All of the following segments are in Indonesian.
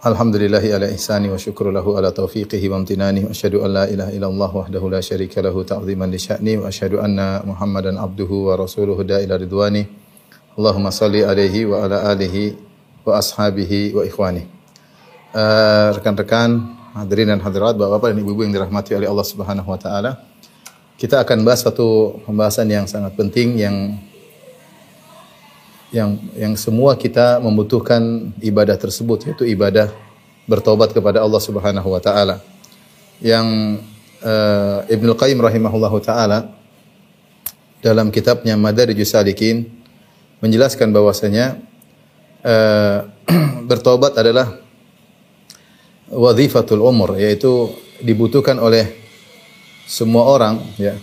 Alhamdulillahi ala ihsani wa syukru lahu ala taufiqihi wa amtinani wa asyhadu an la ilaha illallah wahdahu la syarika lahu ta'ziman li sya'ni wa asyhadu anna Muhammadan abduhu wa rasuluhu da ila ridwani. Allahumma salli alaihi wa ala alihi wa ashabihi wa ikhwani. Eh, rekan-rekan hadirin dan hadirat, Bapak-bapak dan Ibu-ibu yang dirahmati oleh Allah Subhanahu wa taala. Kita akan bahas satu pembahasan yang sangat penting yang yang yang semua kita membutuhkan ibadah tersebut yaitu ibadah bertobat kepada Allah Subhanahu wa taala. Yang uh, Ibnu Qayyim rahimahullahu taala dalam kitabnya Madarijus Salikin menjelaskan bahwasanya uh, bertobat adalah wazifatul umur yaitu dibutuhkan oleh semua orang ya.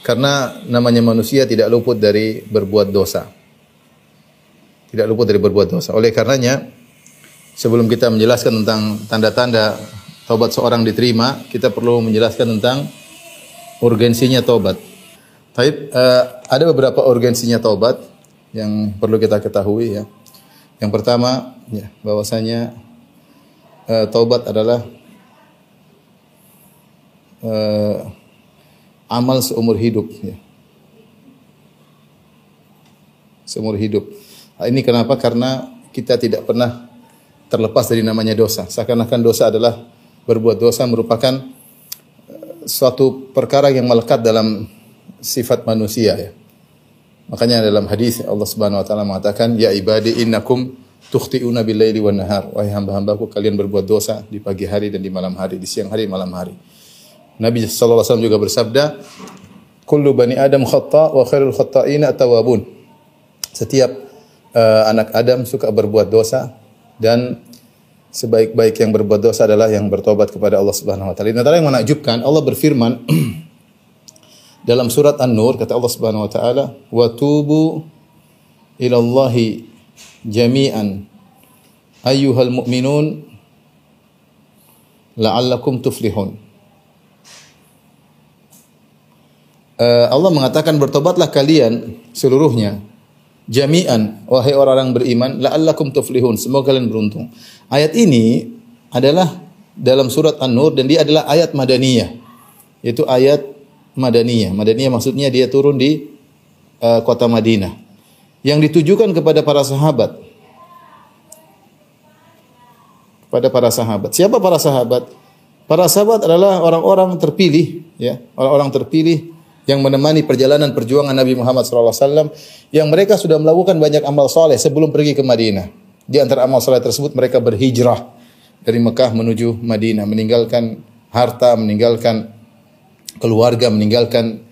Karena namanya manusia tidak luput dari berbuat dosa. Tidak luput dari berbuat dosa. Oleh karenanya sebelum kita menjelaskan tentang tanda-tanda taubat seorang diterima, kita perlu menjelaskan tentang urgensinya taubat. Tapi uh, ada beberapa urgensinya taubat yang perlu kita ketahui ya. Yang pertama ya bahwasanya uh, taubat adalah uh, amal seumur hidup ya. Seumur hidup. Hal ini kenapa? Karena kita tidak pernah terlepas dari namanya dosa. Seakan-akan dosa adalah berbuat dosa merupakan uh, suatu perkara yang melekat dalam sifat manusia ya. Makanya dalam hadis Allah Subhanahu wa taala mengatakan, "Ya ibadi innakum tukhti'una bil-laili wan nahar." Wahai hamba-hambaku, kalian berbuat dosa di pagi hari dan di malam hari, di siang hari, malam hari. Nabi sallallahu alaihi wasallam juga bersabda, "Kullu bani Adam khata wa khairul khata'ina at-tawwabun." Setiap uh, anak Adam suka berbuat dosa dan sebaik-baik yang berbuat dosa adalah yang bertobat kepada Allah Subhanahu wa taala. Antara yang menakjubkan, Allah berfirman dalam surat An-Nur kata Allah Subhanahu wa taala, "Wa tubu ila Allahi jami'an ayyuhal mu'minun la'allakum tuflihun." uh, Allah mengatakan bertobatlah kalian seluruhnya jami'an wahai orang-orang beriman la'allakum tuflihun semoga kalian beruntung. Ayat ini adalah dalam surat An-Nur dan dia adalah ayat madaniyah. Yaitu ayat madaniyah. Madaniyah maksudnya dia turun di uh, kota Madinah. Yang ditujukan kepada para sahabat. Kepada para sahabat. Siapa para sahabat? Para sahabat adalah orang-orang terpilih, ya, orang-orang terpilih yang menemani perjalanan perjuangan Nabi Muhammad SAW yang mereka sudah melakukan banyak amal soleh sebelum pergi ke Madinah. Di antara amal soleh tersebut mereka berhijrah dari Mekah menuju Madinah, meninggalkan harta, meninggalkan keluarga, meninggalkan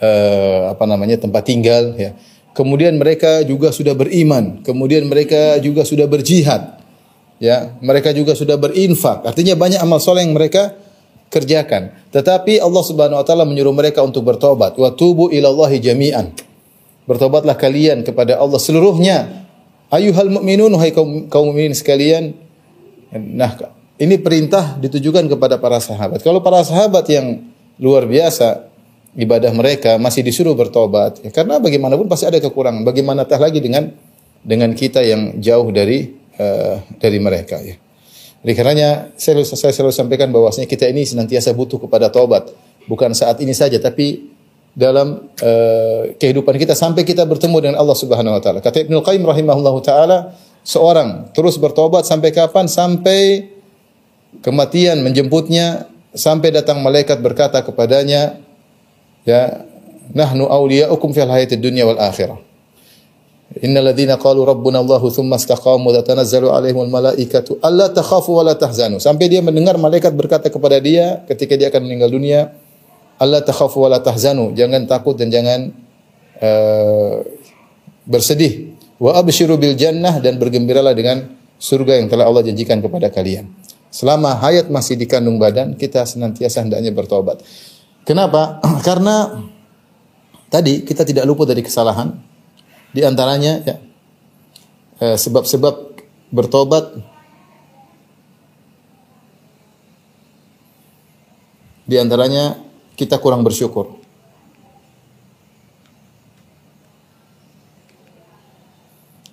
uh, apa namanya tempat tinggal. Ya. Kemudian mereka juga sudah beriman, kemudian mereka juga sudah berjihad. Ya, mereka juga sudah berinfak. Artinya banyak amal soleh yang mereka kerjakan. Tetapi Allah Subhanahu wa taala menyuruh mereka untuk bertobat. Wa tubu ilallahi jami'an. Bertobatlah kalian kepada Allah seluruhnya. Ayuhal mu'minun wahai kaum, kaum mukminin sekalian. Nah, ini perintah ditujukan kepada para sahabat. Kalau para sahabat yang luar biasa ibadah mereka masih disuruh bertobat. Ya, karena bagaimanapun pasti ada kekurangan. Bagaimana tah lagi dengan dengan kita yang jauh dari uh, dari mereka ya. Oleh karenanya saya, saya selalu sampaikan bahwasanya kita ini senantiasa butuh kepada taubat, bukan saat ini saja tapi dalam uh, kehidupan kita sampai kita bertemu dengan Allah Subhanahu wa taala. Kata Ibnu Qayyim rahimahullahu taala, seorang terus bertobat sampai kapan? Sampai kematian menjemputnya, sampai datang malaikat berkata kepadanya, ya, nahnu awliya'ukum fil hayatid dunya wal akhirah. Innal ladzina qalu rabbuna Allahu tsumma istaqamu tatanazzalu alaihimul malaikatu alla takhafu wa la tahzanu. Sampai dia mendengar malaikat berkata kepada dia ketika dia akan meninggal dunia, alla takhafu wa la tahzanu. Jangan takut dan jangan uh, bersedih. Wa abshiru bil jannah dan bergembiralah dengan surga yang telah Allah janjikan kepada kalian. Selama hayat masih di kandung badan, kita senantiasa hendaknya bertobat. Kenapa? Karena tadi kita tidak luput dari kesalahan. Di antaranya ya eh, sebab-sebab bertobat di antaranya kita kurang bersyukur.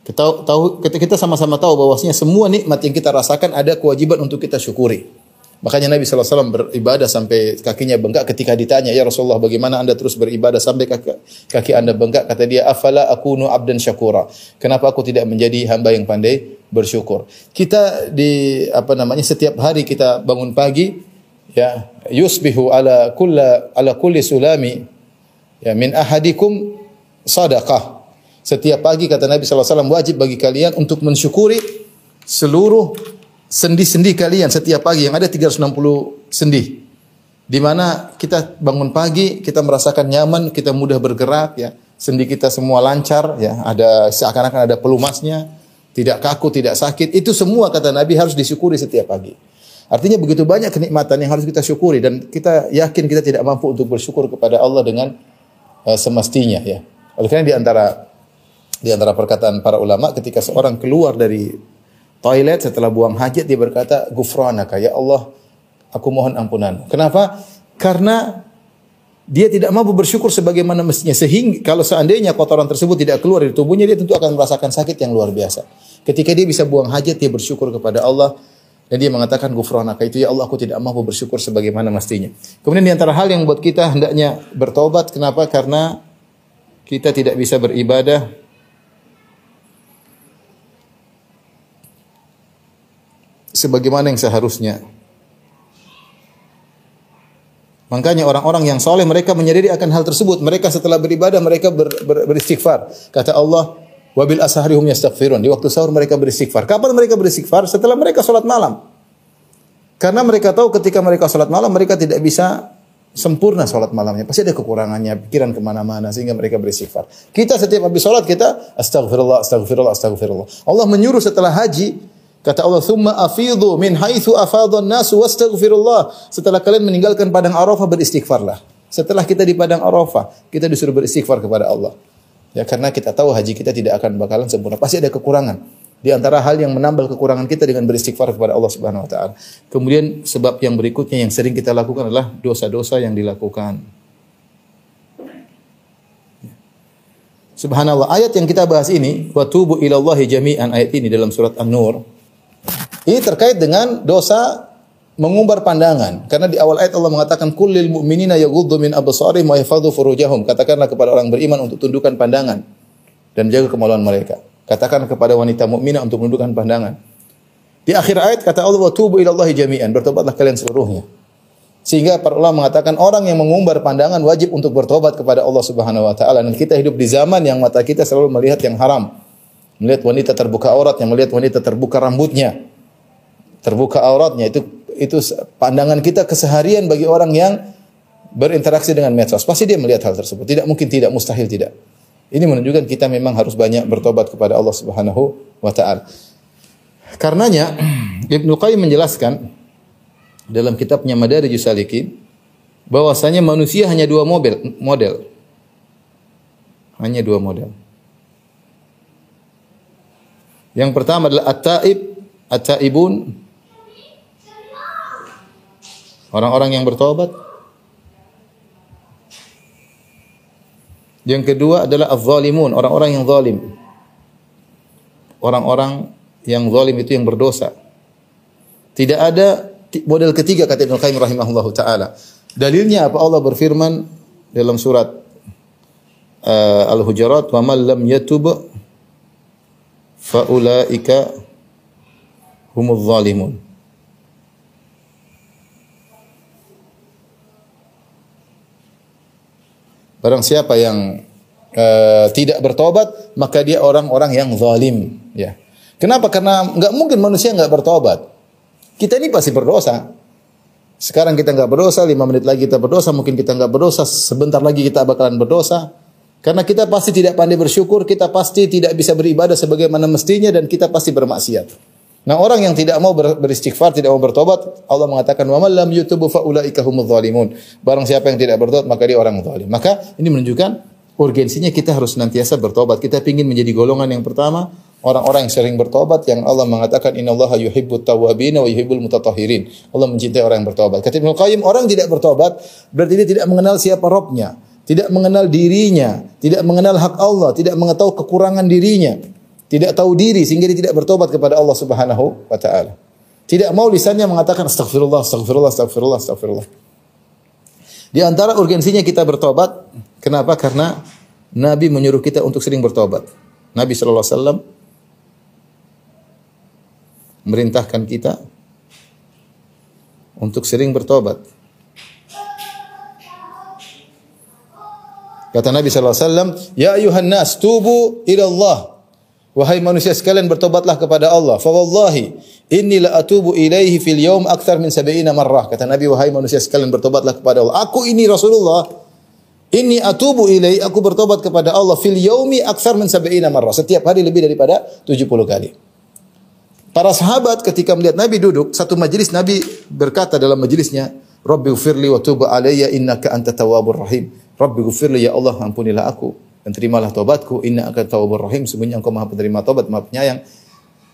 Kita tahu kita sama-sama tahu bahwasanya semua nikmat yang kita rasakan ada kewajiban untuk kita syukuri. Makanya Nabi SAW beribadah sampai kakinya bengkak ketika ditanya, Ya Rasulullah bagaimana anda terus beribadah sampai kaki, anda bengkak? Kata dia, Afala akunu abdan syakura. Kenapa aku tidak menjadi hamba yang pandai bersyukur? Kita di, apa namanya, setiap hari kita bangun pagi, ya, yusbihu ala kulla, ala kulli sulami, ya, min ahadikum sadaqah. Setiap pagi kata Nabi SAW wajib bagi kalian untuk mensyukuri seluruh sendi-sendi kalian setiap pagi yang ada 360 sendi. Di mana kita bangun pagi, kita merasakan nyaman, kita mudah bergerak ya. Sendi kita semua lancar ya, ada seakan-akan ada pelumasnya, tidak kaku, tidak sakit. Itu semua kata Nabi harus disyukuri setiap pagi. Artinya begitu banyak kenikmatan yang harus kita syukuri dan kita yakin kita tidak mampu untuk bersyukur kepada Allah dengan uh, semestinya ya. Oleh karena di antara di antara perkataan para ulama ketika seorang keluar dari toilet setelah buang hajat dia berkata gufranaka ya Allah aku mohon ampunan. Kenapa? Karena dia tidak mampu bersyukur sebagaimana mestinya sehingga kalau seandainya kotoran tersebut tidak keluar dari tubuhnya dia tentu akan merasakan sakit yang luar biasa. Ketika dia bisa buang hajat dia bersyukur kepada Allah dan dia mengatakan gufranaka itu ya Allah aku tidak mampu bersyukur sebagaimana mestinya. Kemudian di antara hal yang buat kita hendaknya bertobat kenapa? Karena kita tidak bisa beribadah sebagaimana yang seharusnya. Makanya orang-orang yang soleh mereka menyadari akan hal tersebut. Mereka setelah beribadah mereka ber, ber, beristighfar. Kata Allah, wabil asharihum yastaghfirun. Di waktu sahur mereka beristighfar. Kapan mereka beristighfar? Setelah mereka sholat malam. Karena mereka tahu ketika mereka sholat malam mereka tidak bisa sempurna sholat malamnya. Pasti ada kekurangannya, pikiran ke mana-mana sehingga mereka beristighfar. Kita setiap habis sholat kita astagfirullah, astagfirullah, astagfirullah. Allah menyuruh setelah haji Kata Allah, "Tsumma afidhu min haitsu afadhan nasu wastaghfirullah." Setelah kalian meninggalkan padang Arafah beristighfarlah. Setelah kita di padang Arafah, kita disuruh beristighfar kepada Allah. Ya karena kita tahu haji kita tidak akan bakalan sempurna. Pasti ada kekurangan. Di antara hal yang menambal kekurangan kita dengan beristighfar kepada Allah Subhanahu wa taala. Kemudian sebab yang berikutnya yang sering kita lakukan adalah dosa-dosa yang dilakukan. Subhanallah, ayat yang kita bahas ini, wa tubu ilallahi jami'an ayat ini dalam surat An-Nur ini terkait dengan dosa mengumbar pandangan. Karena di awal ayat Allah mengatakan kullil mu'minina yaghuddu min absarihim wa furujahum. Katakanlah kepada orang beriman untuk tundukkan pandangan dan jaga kemaluan mereka. Katakan kepada wanita mukminah untuk menundukkan pandangan. Di akhir ayat kata Allah wa tubu ilallahi jami'an. Bertobatlah kalian seluruhnya. Sehingga para ulama mengatakan orang yang mengumbar pandangan wajib untuk bertobat kepada Allah Subhanahu wa taala dan kita hidup di zaman yang mata kita selalu melihat yang haram. Melihat wanita terbuka aurat, yang melihat wanita terbuka rambutnya, terbuka auratnya itu itu pandangan kita keseharian bagi orang yang berinteraksi dengan medsos. Pasti dia melihat hal tersebut. Tidak mungkin tidak, mustahil tidak. Ini menunjukkan kita memang harus banyak bertobat kepada Allah Subhanahu wa taala. Karenanya Ibnu Qayyim menjelaskan dalam kitabnya Madarijus Salikin bahwasanya manusia hanya dua model, model. Hanya dua model. Yang pertama adalah at-taib, at-taibun Orang-orang yang bertobat. Yang kedua adalah az-zalimun, orang-orang yang zalim. Orang-orang yang zalim itu yang berdosa. Tidak ada model ketiga kata Ibnu Qayyim rahimahullahu taala. Dalilnya apa Allah berfirman dalam surat uh, Al-Hujurat, "Wa man lam yatub fa ulaika humuz zalimun." Barang siapa yang uh, tidak bertobat, maka dia orang-orang yang zalim. Ya. Kenapa? Karena nggak mungkin manusia nggak bertobat. Kita ini pasti berdosa. Sekarang kita nggak berdosa, lima menit lagi kita berdosa, mungkin kita nggak berdosa, sebentar lagi kita bakalan berdosa. Karena kita pasti tidak pandai bersyukur, kita pasti tidak bisa beribadah sebagaimana mestinya dan kita pasti bermaksiat. Nah, orang yang tidak mau ber- beristighfar, tidak mau bertobat, Allah mengatakan, "Wa lam yutubu fa humudz zalimun." Barang siapa yang tidak bertobat, maka dia orang zalim. Maka ini menunjukkan urgensinya kita harus senantiasa bertobat. Kita ingin menjadi golongan yang pertama, orang-orang yang sering bertobat yang Allah mengatakan innallaha yuhibbut tawwabin wa yuhibbul mutatahhirin. Allah mencintai orang yang bertobat. Kata Ibnu Qayyim, orang tidak bertobat berarti dia tidak mengenal siapa Robnya, tidak mengenal dirinya, tidak mengenal hak Allah, tidak mengetahui kekurangan dirinya, tidak tahu diri sehingga dia tidak bertobat kepada Allah Subhanahu wa taala. Tidak mau lisannya mengatakan astagfirullah, astagfirullah, astagfirullah, astagfirullah. Di antara urgensinya kita bertobat, kenapa? Karena Nabi menyuruh kita untuk sering bertobat. Nabi sallallahu alaihi wasallam merintahkan kita untuk sering bertobat. Kata Nabi sallallahu alaihi wasallam, "Ya ayuhan nas, tubu ila Allah." Wahai manusia sekalian bertobatlah kepada Allah. Fa wallahi inni la atubu ilaihi fil yaum akthar min 70 marrah. Kata Nabi, wahai manusia sekalian bertobatlah kepada Allah. Aku ini Rasulullah. Inni atubu ilaihi, aku bertobat kepada Allah fil yaumi akthar min 70 marrah. Setiap hari lebih daripada 70 kali. Para sahabat ketika melihat Nabi duduk, satu majelis Nabi berkata dalam majelisnya, Rabbi gfirli wa tubu alayya innaka anta tawwabur rahim. Rabbi gfirli ya Allah ampunilah aku dan terimalah taubatku inna akan tawwabur rahim sebenarnya engkau maha penerima taubat maha penyayang.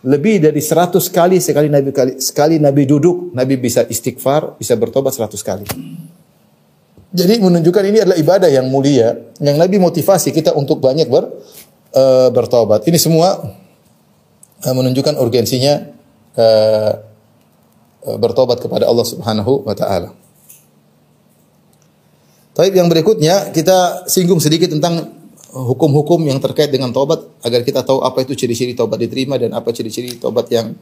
Lebih dari 100 kali sekali Nabi kali sekali Nabi duduk, Nabi bisa istighfar, bisa bertobat 100 kali. Jadi menunjukkan ini adalah ibadah yang mulia yang Nabi motivasi kita untuk banyak ber, eh, bertobat. Ini semua eh, menunjukkan urgensinya eh, eh, bertobat kepada Allah Subhanahu wa taala. Taib yang berikutnya kita singgung sedikit tentang hukum-hukum yang terkait dengan taubat agar kita tahu apa itu ciri-ciri taubat diterima dan apa ciri-ciri taubat yang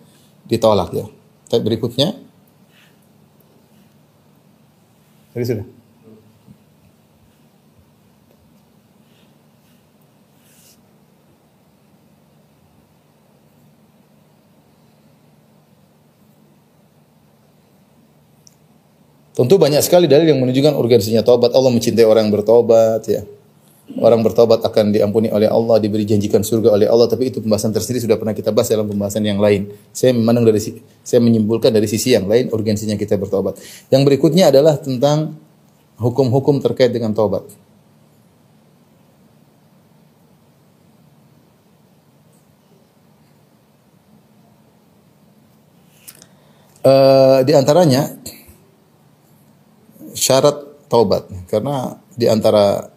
ditolak ya. Taib berikutnya. Tadi sudah. Tentu banyak sekali dalil yang menunjukkan urgensinya taubat. Allah mencintai orang yang bertobat ya. Orang bertobat akan diampuni oleh Allah, diberi janjikan surga oleh Allah, tapi itu pembahasan tersendiri sudah pernah kita bahas dalam pembahasan yang lain. Saya memandang dari saya menyimpulkan dari sisi yang lain urgensinya kita bertobat. Yang berikutnya adalah tentang hukum-hukum terkait dengan taubat. Uh, di antaranya syarat taubat karena di antara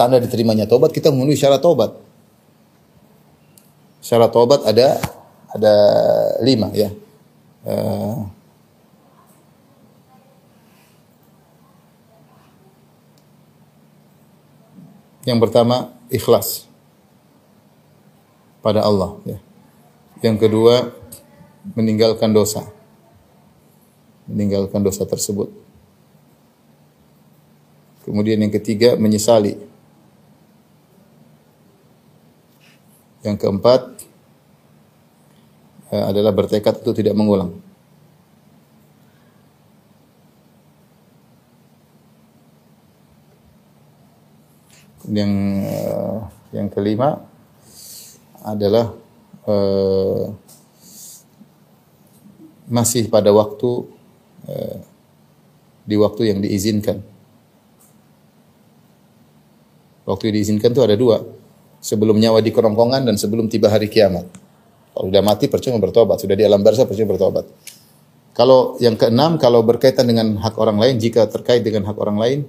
tanda diterimanya taubat kita memenuhi syarat taubat. Syarat taubat ada ada lima ya. Uh, yang pertama ikhlas pada Allah ya. Yang kedua meninggalkan dosa. Meninggalkan dosa tersebut. Kemudian yang ketiga menyesali. Yang keempat eh, adalah bertekad untuk tidak mengulang. Yang eh, yang kelima adalah uh, masih pada waktu uh, di waktu yang diizinkan. Waktu yang diizinkan itu ada dua. Sebelum nyawa di kerongkongan dan sebelum tiba hari kiamat. Kalau sudah mati percuma bertobat. Sudah di alam barzah percuma bertobat. Kalau yang keenam, kalau berkaitan dengan hak orang lain, jika terkait dengan hak orang lain,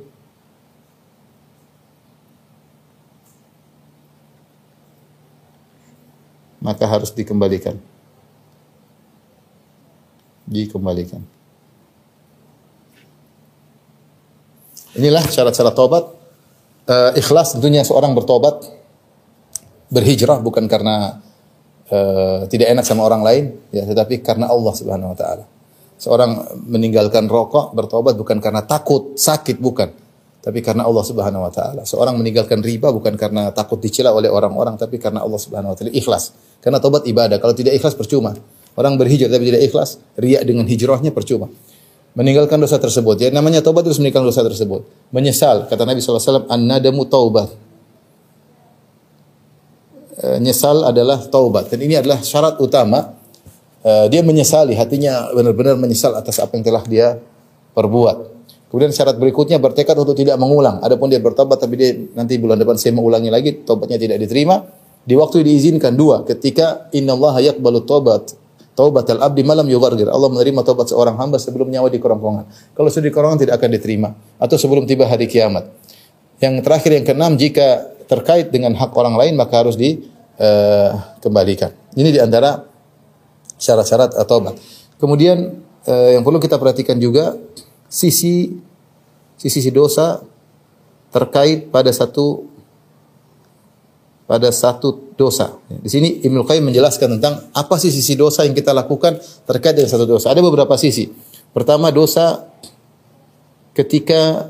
maka harus dikembalikan. Dikembalikan. Inilah syarat-syarat taubat. Uh, ikhlas tentunya seorang bertobat berhijrah bukan karena uh, tidak enak sama orang lain, ya, tetapi karena Allah Subhanahu Wa Taala. Seorang meninggalkan rokok bertobat bukan karena takut sakit bukan, tapi karena Allah Subhanahu Wa Taala. Seorang meninggalkan riba bukan karena takut dicela oleh orang-orang, tapi karena Allah Subhanahu Wa Taala. Ikhlas, karena tobat ibadah. Kalau tidak ikhlas percuma. Orang berhijrah tapi tidak ikhlas, riak dengan hijrahnya percuma meninggalkan dosa tersebut. Ya namanya taubat terus meninggalkan dosa tersebut. Menyesal kata Nabi SAW, an-nadamu taubat. E, nyesal adalah taubat dan ini adalah syarat utama eh, dia menyesali, hatinya benar-benar menyesal atas apa yang telah dia perbuat. Kemudian syarat berikutnya bertekad untuk tidak mengulang. Adapun dia bertobat tapi dia nanti bulan depan saya mengulangi lagi, tobatnya tidak diterima. Di waktu diizinkan dua, ketika innallaha yaqbalu taubat al abdi malam yughargir. Allah menerima taubat seorang hamba sebelum nyawa di kerongkongan. Kalau sudah di kerongkongan tidak akan diterima atau sebelum tiba hari kiamat. Yang terakhir yang keenam jika terkait dengan hak orang lain maka harus dikembalikan. Ini di antara syarat-syarat taubat. Kemudian eh, yang perlu kita perhatikan juga sisi sisi dosa terkait pada satu pada satu dosa. Di sini Ibnu Qayyim menjelaskan tentang apa sih sisi dosa yang kita lakukan terkait dengan satu dosa. Ada beberapa sisi. Pertama dosa ketika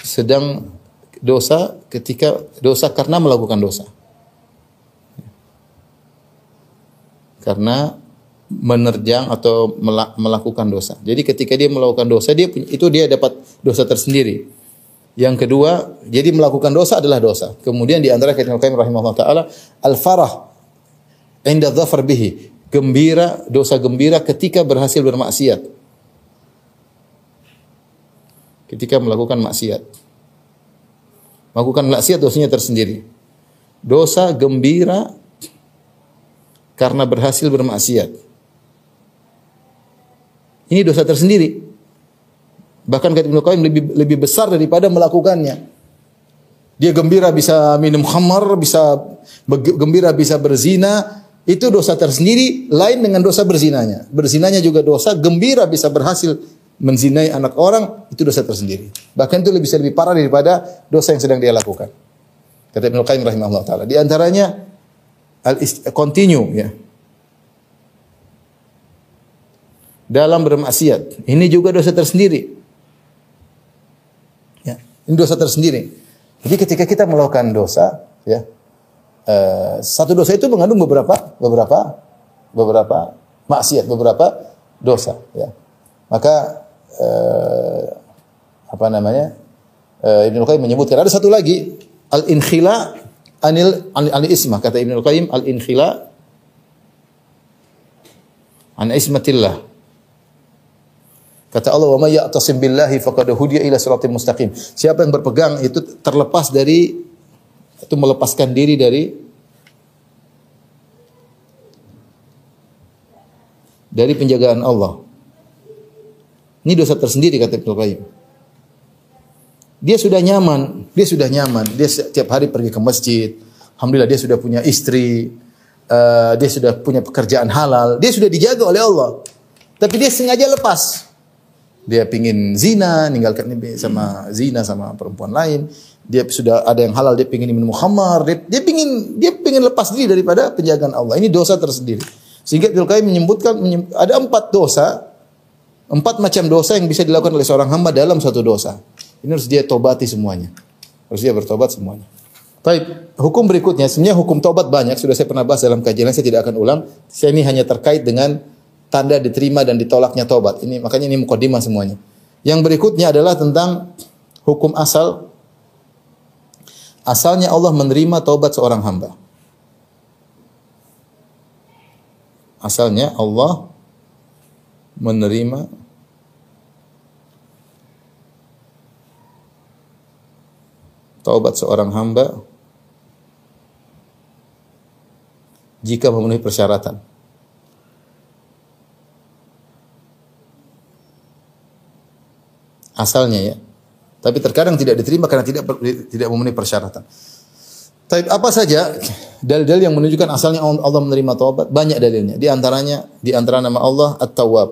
sedang dosa ketika dosa karena melakukan dosa. Karena menerjang atau melakukan dosa. Jadi ketika dia melakukan dosa dia itu dia dapat dosa tersendiri. Yang kedua, jadi melakukan dosa adalah dosa. Kemudian di antara kata Qayyim rahimahullah taala, al-farah inda dhafar bihi, gembira, dosa gembira ketika berhasil bermaksiat. Ketika melakukan maksiat. Melakukan maksiat dosanya tersendiri. Dosa gembira karena berhasil bermaksiat. Ini dosa tersendiri. Bahkan kata Ibnu Qayyim lebih lebih besar daripada melakukannya. Dia gembira bisa minum khamar, bisa gembira bisa berzina, itu dosa tersendiri lain dengan dosa berzinanya. Berzinanya juga dosa, gembira bisa berhasil menzinai anak orang, itu dosa tersendiri. Bahkan itu lebih lebih parah daripada dosa yang sedang dia lakukan. Kata Ibnu Qayyim rahimahullah taala. Di antaranya al continue ya. Dalam bermaksiat. Ini juga dosa tersendiri. Ini dosa tersendiri. Jadi ketika kita melakukan dosa, ya, uh, satu dosa itu mengandung beberapa, beberapa, beberapa maksiat, beberapa dosa. Ya. Maka uh, apa namanya? Uh, Ibnu Qayyim menyebutkan ada satu lagi al inkhila anil anil ismah kata Ibnu Qayyim al inkhila an ismatillah Kata Allah, "Wa may ya'tasim billahi faqad hudiya ila siratim mustaqim." Siapa yang berpegang itu terlepas dari itu melepaskan diri dari dari penjagaan Allah. Ini dosa tersendiri kata Ibnu Qayyim. Dia sudah nyaman, dia sudah nyaman, dia setiap hari pergi ke masjid. Alhamdulillah dia sudah punya istri, uh, dia sudah punya pekerjaan halal, dia sudah dijaga oleh Allah. Tapi dia sengaja lepas dia pingin zina, ninggalkan sama zina sama perempuan lain. Dia sudah ada yang halal, dia pingin minum khamar, dia, dia pingin dia pingin lepas diri daripada penjagaan Allah. Ini dosa tersendiri. Sehingga Ibnu Qayyim menyebutkan ada empat dosa, empat macam dosa yang bisa dilakukan oleh seorang hamba dalam satu dosa. Ini harus dia tobati semuanya. Harus dia bertobat semuanya. Baik, hukum berikutnya, sebenarnya hukum tobat banyak, sudah saya pernah bahas dalam kajian, saya tidak akan ulang. Saya ini hanya terkait dengan tanda diterima dan ditolaknya tobat. Ini makanya ini mukadimah semuanya. Yang berikutnya adalah tentang hukum asal. Asalnya Allah menerima tobat seorang hamba. Asalnya Allah menerima taubat seorang hamba jika memenuhi persyaratan. asalnya ya. Tapi terkadang tidak diterima karena tidak tidak memenuhi persyaratan. Tapi apa saja dalil-dalil yang menunjukkan asalnya Allah menerima taubat? Banyak dalilnya. Di antaranya di antara nama Allah At-Tawwab.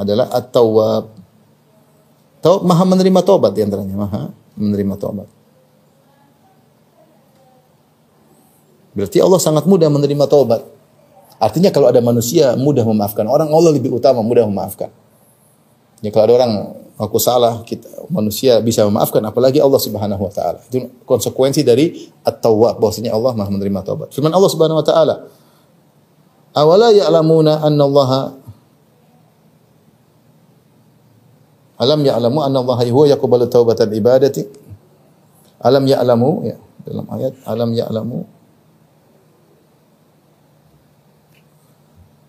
Adalah At-Tawwab. Tahu Maha menerima taubat di antaranya, Maha menerima taubat. Berarti Allah sangat mudah menerima taubat. Artinya kalau ada manusia mudah memaafkan orang, Allah lebih utama mudah memaafkan. Ya kalau ada orang aku salah, kita manusia bisa memaafkan apalagi Allah Subhanahu wa taala. Itu konsekuensi dari at-tawwab bahwasanya Allah Maha menerima taubat. Firman Allah Subhanahu wa taala, "Awala ya'lamuna anna Allah Alam ya'lamu anna Allah huwa yaqbalu taubatan ibadati?" Alam ya'lamu ya dalam ayat alam ya'lamu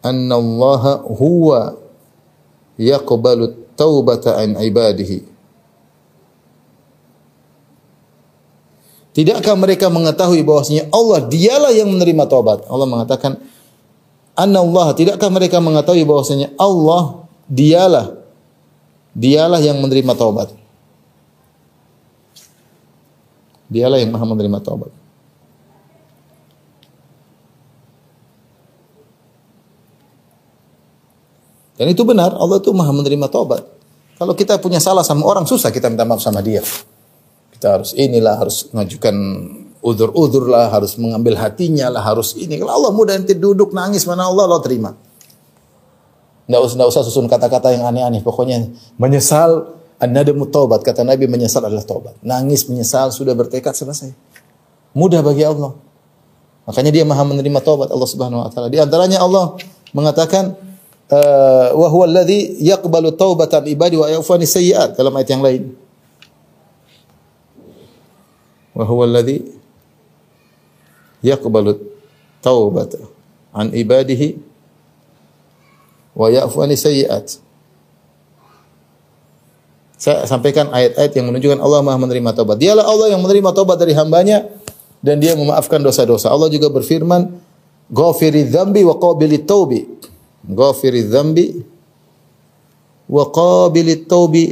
anna Allah huwa yaqbalu taubata an ibadihi. Tidakkah mereka mengetahui bahwasanya Allah dialah yang menerima taubat? Allah mengatakan, Anna Allah, tidakkah mereka mengetahui bahwasanya Allah dialah dialah yang menerima taubat. Dialah yang maha menerima taubat. Dan itu benar, Allah itu maha menerima taubat. Kalau kita punya salah sama orang, susah kita minta maaf sama dia. Kita harus inilah, harus mengajukan udur-udur lah, harus mengambil hatinya lah, harus ini. Kalau Allah mudah nanti duduk nangis, mana Allah Allah terima. Nggak usah, nggak usah susun kata-kata yang aneh-aneh. Pokoknya menyesal, an-nadamu taubat. Kata Nabi menyesal adalah taubat. Nangis, menyesal, sudah bertekad selesai. Mudah bagi Allah. Makanya dia maha menerima taubat Allah Subhanahu wa taala. Di antaranya Allah mengatakan uh, wa huwa alladhi yaqbalu taubatan ibadi wa yaghfiru sayyi'at dalam ayat yang lain. Wa huwa alladhi yaqbalu taubata ibadihi wa ya'fu an sayyi'at. Saya sampaikan ayat-ayat yang menunjukkan Allah Maha menerima taubat. Dialah Allah yang menerima taubat dari hambanya dan dia memaafkan dosa-dosa. Allah juga berfirman, "Ghafiri dzambi wa qabili taubi." Ghafiri dzambi wa qabili taubi.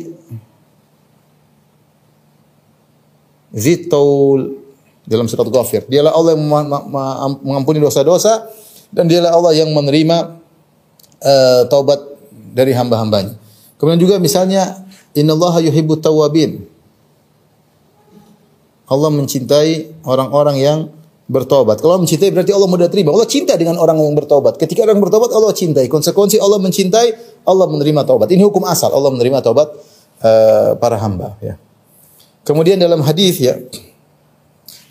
Dalam surat Ghafir. Dialah Allah yang mengampuni dosa-dosa dan dialah Allah yang menerima uh, taubat dari hamba-hambanya. Kemudian juga misalnya innallaha yuhibbut tawwabin. Allah mencintai orang-orang yang bertobat. Kalau mencintai berarti Allah mudah terima. Allah cinta dengan orang yang bertobat. Ketika orang bertobat Allah cintai. Konsekuensi Allah mencintai, Allah menerima taubat. Ini hukum asal. Allah menerima taubat uh, para hamba ya. Kemudian dalam hadis ya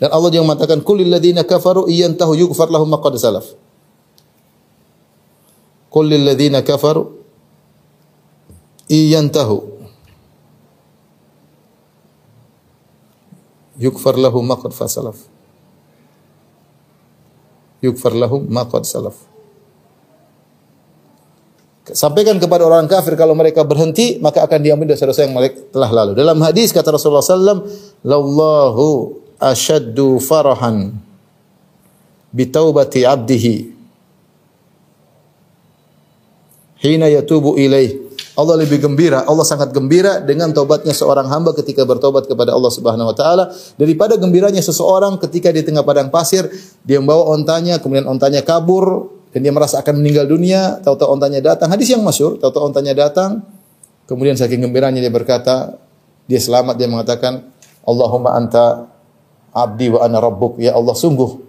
dan Allah juga mengatakan kulil ladzina kafaru iyantahu yughfar lahum ma qad salaf. Kulil ladzina kafaru iyantahu yughfar lahum ma qad fasalaf. Yughfar lahum ma qad salaf. Sampaikan kepada orang kafir kalau mereka berhenti maka akan diampuni dosa-dosa yang mereka telah lalu. Dalam hadis kata Rasulullah sallam, "Lallahu ashaddu farahan bi taubati 'abdihi hina yatubu ilaih." Allah lebih gembira, Allah sangat gembira dengan taubatnya seorang hamba ketika bertobat kepada Allah Subhanahu wa taala daripada gembiranya seseorang ketika di tengah padang pasir dia membawa ontanya kemudian ontanya kabur dan dia merasa akan meninggal dunia, tahu-tahu ontanya datang. Hadis yang masyur, tahu-tahu ontanya datang, kemudian saking gembiranya dia berkata, dia selamat, dia mengatakan, Allahumma anta abdi wa ana rabbuk. Ya Allah, sungguh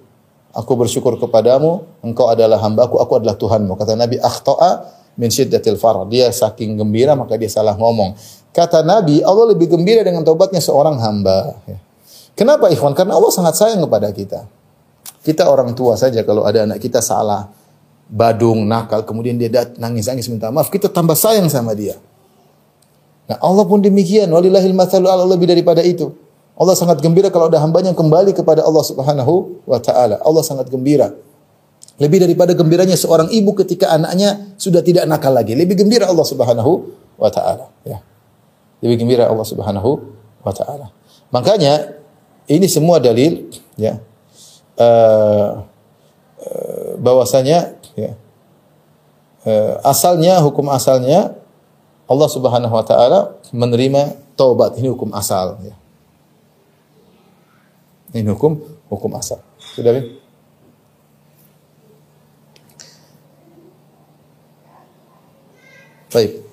aku bersyukur kepadamu, engkau adalah hambaku, aku adalah Tuhanmu. Kata Nabi, akhta'a min syiddatil farah. Dia saking gembira, maka dia salah ngomong. Kata Nabi, Allah lebih gembira dengan taubatnya seorang hamba. Ya. Kenapa ikhwan? Karena Allah sangat sayang kepada kita. Kita orang tua saja kalau ada anak kita salah, badung, nakal, kemudian dia nangis-nangis minta maaf, kita tambah sayang sama dia. Nah, Allah pun demikian, walillahil mathalu ala lebih daripada itu. Allah sangat gembira kalau ada hambanya yang kembali kepada Allah Subhanahu wa taala. Allah sangat gembira. Lebih daripada gembiranya seorang ibu ketika anaknya sudah tidak nakal lagi. Lebih gembira Allah Subhanahu wa taala, ya. Lebih gembira Allah Subhanahu wa taala. Makanya ini semua dalil ya. Uh, bahwasanya ya, asalnya hukum asalnya Allah Subhanahu wa taala menerima taubat ini hukum asal ya. Ini hukum hukum asal. Sudah ya? Baik.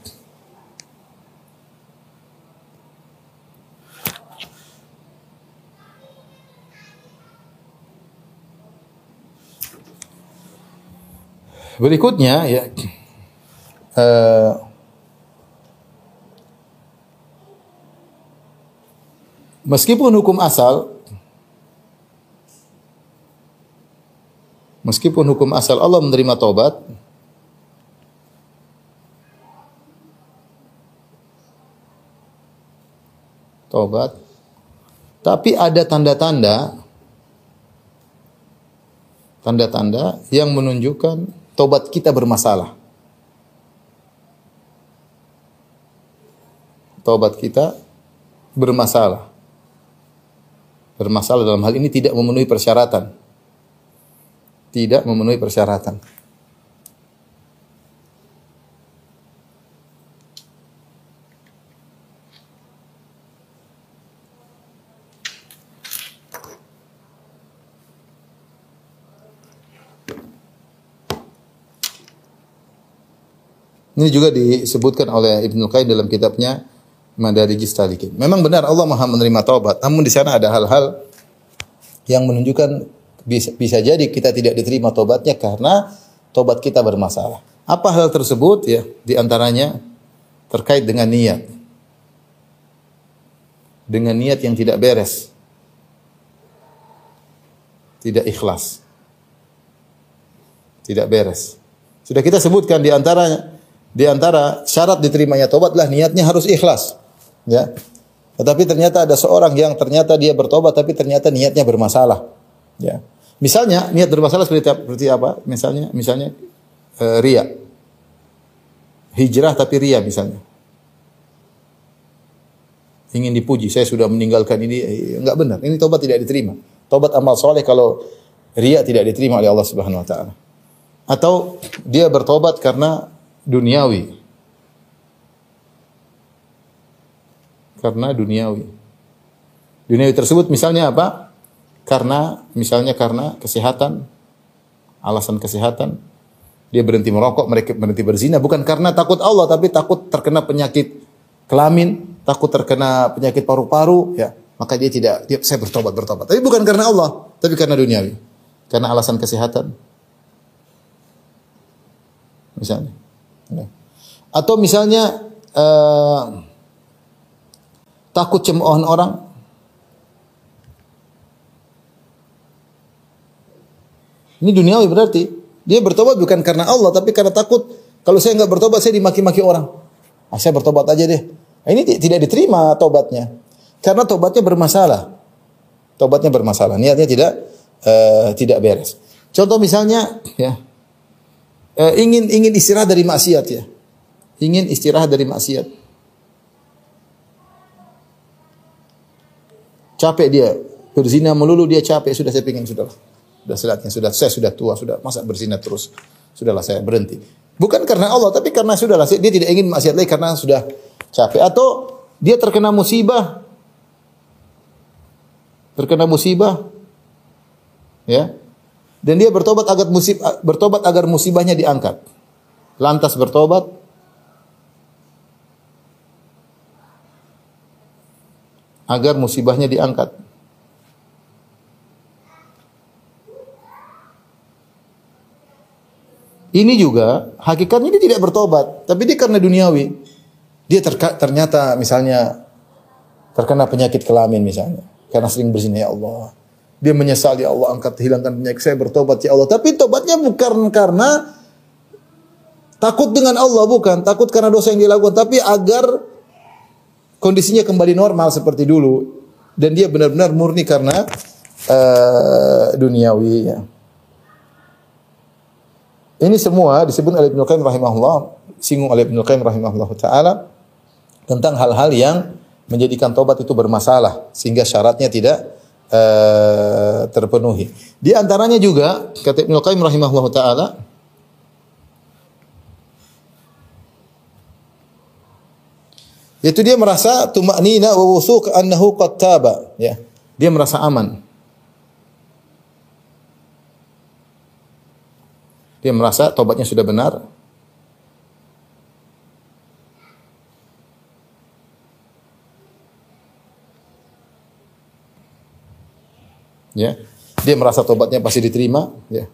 Berikutnya ya uh, meskipun hukum asal meskipun hukum asal Allah menerima taubat taubat tapi ada tanda-tanda tanda-tanda yang menunjukkan tobat kita bermasalah. Tobat kita bermasalah. Bermasalah dalam hal ini tidak memenuhi persyaratan. Tidak memenuhi persyaratan. Ini juga disebutkan oleh Ibnu Qayyim dalam kitabnya Madarijis Salikin. Memang benar Allah Maha menerima taubat, namun di sana ada hal-hal yang menunjukkan bisa, bisa jadi kita tidak diterima taubatnya karena taubat kita bermasalah. Apa hal tersebut ya? Di antaranya terkait dengan niat. Dengan niat yang tidak beres. Tidak ikhlas. Tidak beres. Sudah kita sebutkan di antaranya di antara syarat diterimanya tobatlah niatnya harus ikhlas. Ya. Tetapi ternyata ada seorang yang ternyata dia bertobat tapi ternyata niatnya bermasalah. Ya. Misalnya niat bermasalah seperti, seperti apa? Misalnya misalnya e, ria. Hijrah tapi ria misalnya. Ingin dipuji, saya sudah meninggalkan ini enggak benar. Ini tobat tidak diterima. Tobat amal soleh kalau ria tidak diterima oleh Allah Subhanahu wa taala. Atau dia bertobat karena duniawi. Karena duniawi. Duniawi tersebut misalnya apa? Karena misalnya karena kesehatan, alasan kesehatan, dia berhenti merokok, mereka berhenti berzina bukan karena takut Allah tapi takut terkena penyakit kelamin, takut terkena penyakit paru-paru, ya. Maka dia tidak dia saya bertobat bertobat. Tapi bukan karena Allah, tapi karena duniawi. Karena alasan kesehatan. Misalnya. Ya. Atau misalnya uh, takut cemoohan orang. Ini duniawi berarti. Dia bertobat bukan karena Allah, tapi karena takut kalau saya nggak bertobat saya dimaki-maki orang. Ah, saya bertobat aja deh. Nah, ini tidak diterima tobatnya. Karena tobatnya bermasalah. Tobatnya bermasalah. Niatnya tidak uh, tidak beres. Contoh misalnya ya uh, ingin ingin istirahat dari maksiat ya. Ingin istirahat dari maksiat. Capek dia berzina melulu dia capek. Sudah saya pingin sudah sudah salatnya sudah saya sudah tua sudah. Masa berzina terus? Sudahlah saya berhenti. Bukan karena Allah tapi karena sudahlah dia tidak ingin maksiat lagi karena sudah capek. Atau dia terkena musibah. Terkena musibah. Ya dan dia bertobat agar musib bertobat agar musibahnya diangkat. Lantas bertobat agar musibahnya diangkat. Ini juga hakikatnya dia tidak bertobat, tapi dia karena duniawi. Dia ternyata misalnya terkena penyakit kelamin misalnya karena sering berzina ya Allah. Dia menyesal ya Allah angkat hilangkan penyakit saya bertobat ya Allah. Tapi tobatnya bukan karena takut dengan Allah bukan, takut karena dosa yang dia lakukan, tapi agar kondisinya kembali normal seperti dulu dan dia benar-benar murni karena uh, duniawi ya. Ini semua disebut oleh Ibnu Qayyim rahimahullah, singgung oleh Ibnu Qayyim rahimahullah taala tentang hal-hal yang menjadikan tobat itu bermasalah sehingga syaratnya tidak uh, terpenuhi. Di antaranya juga kata Ibnu Qayyim rahimahullah taala yaitu dia merasa tuma'nina wa wuthuq annahu qad taba ya. Dia merasa aman. Dia merasa tobatnya sudah benar, ya. Dia merasa tobatnya pasti diterima, ya.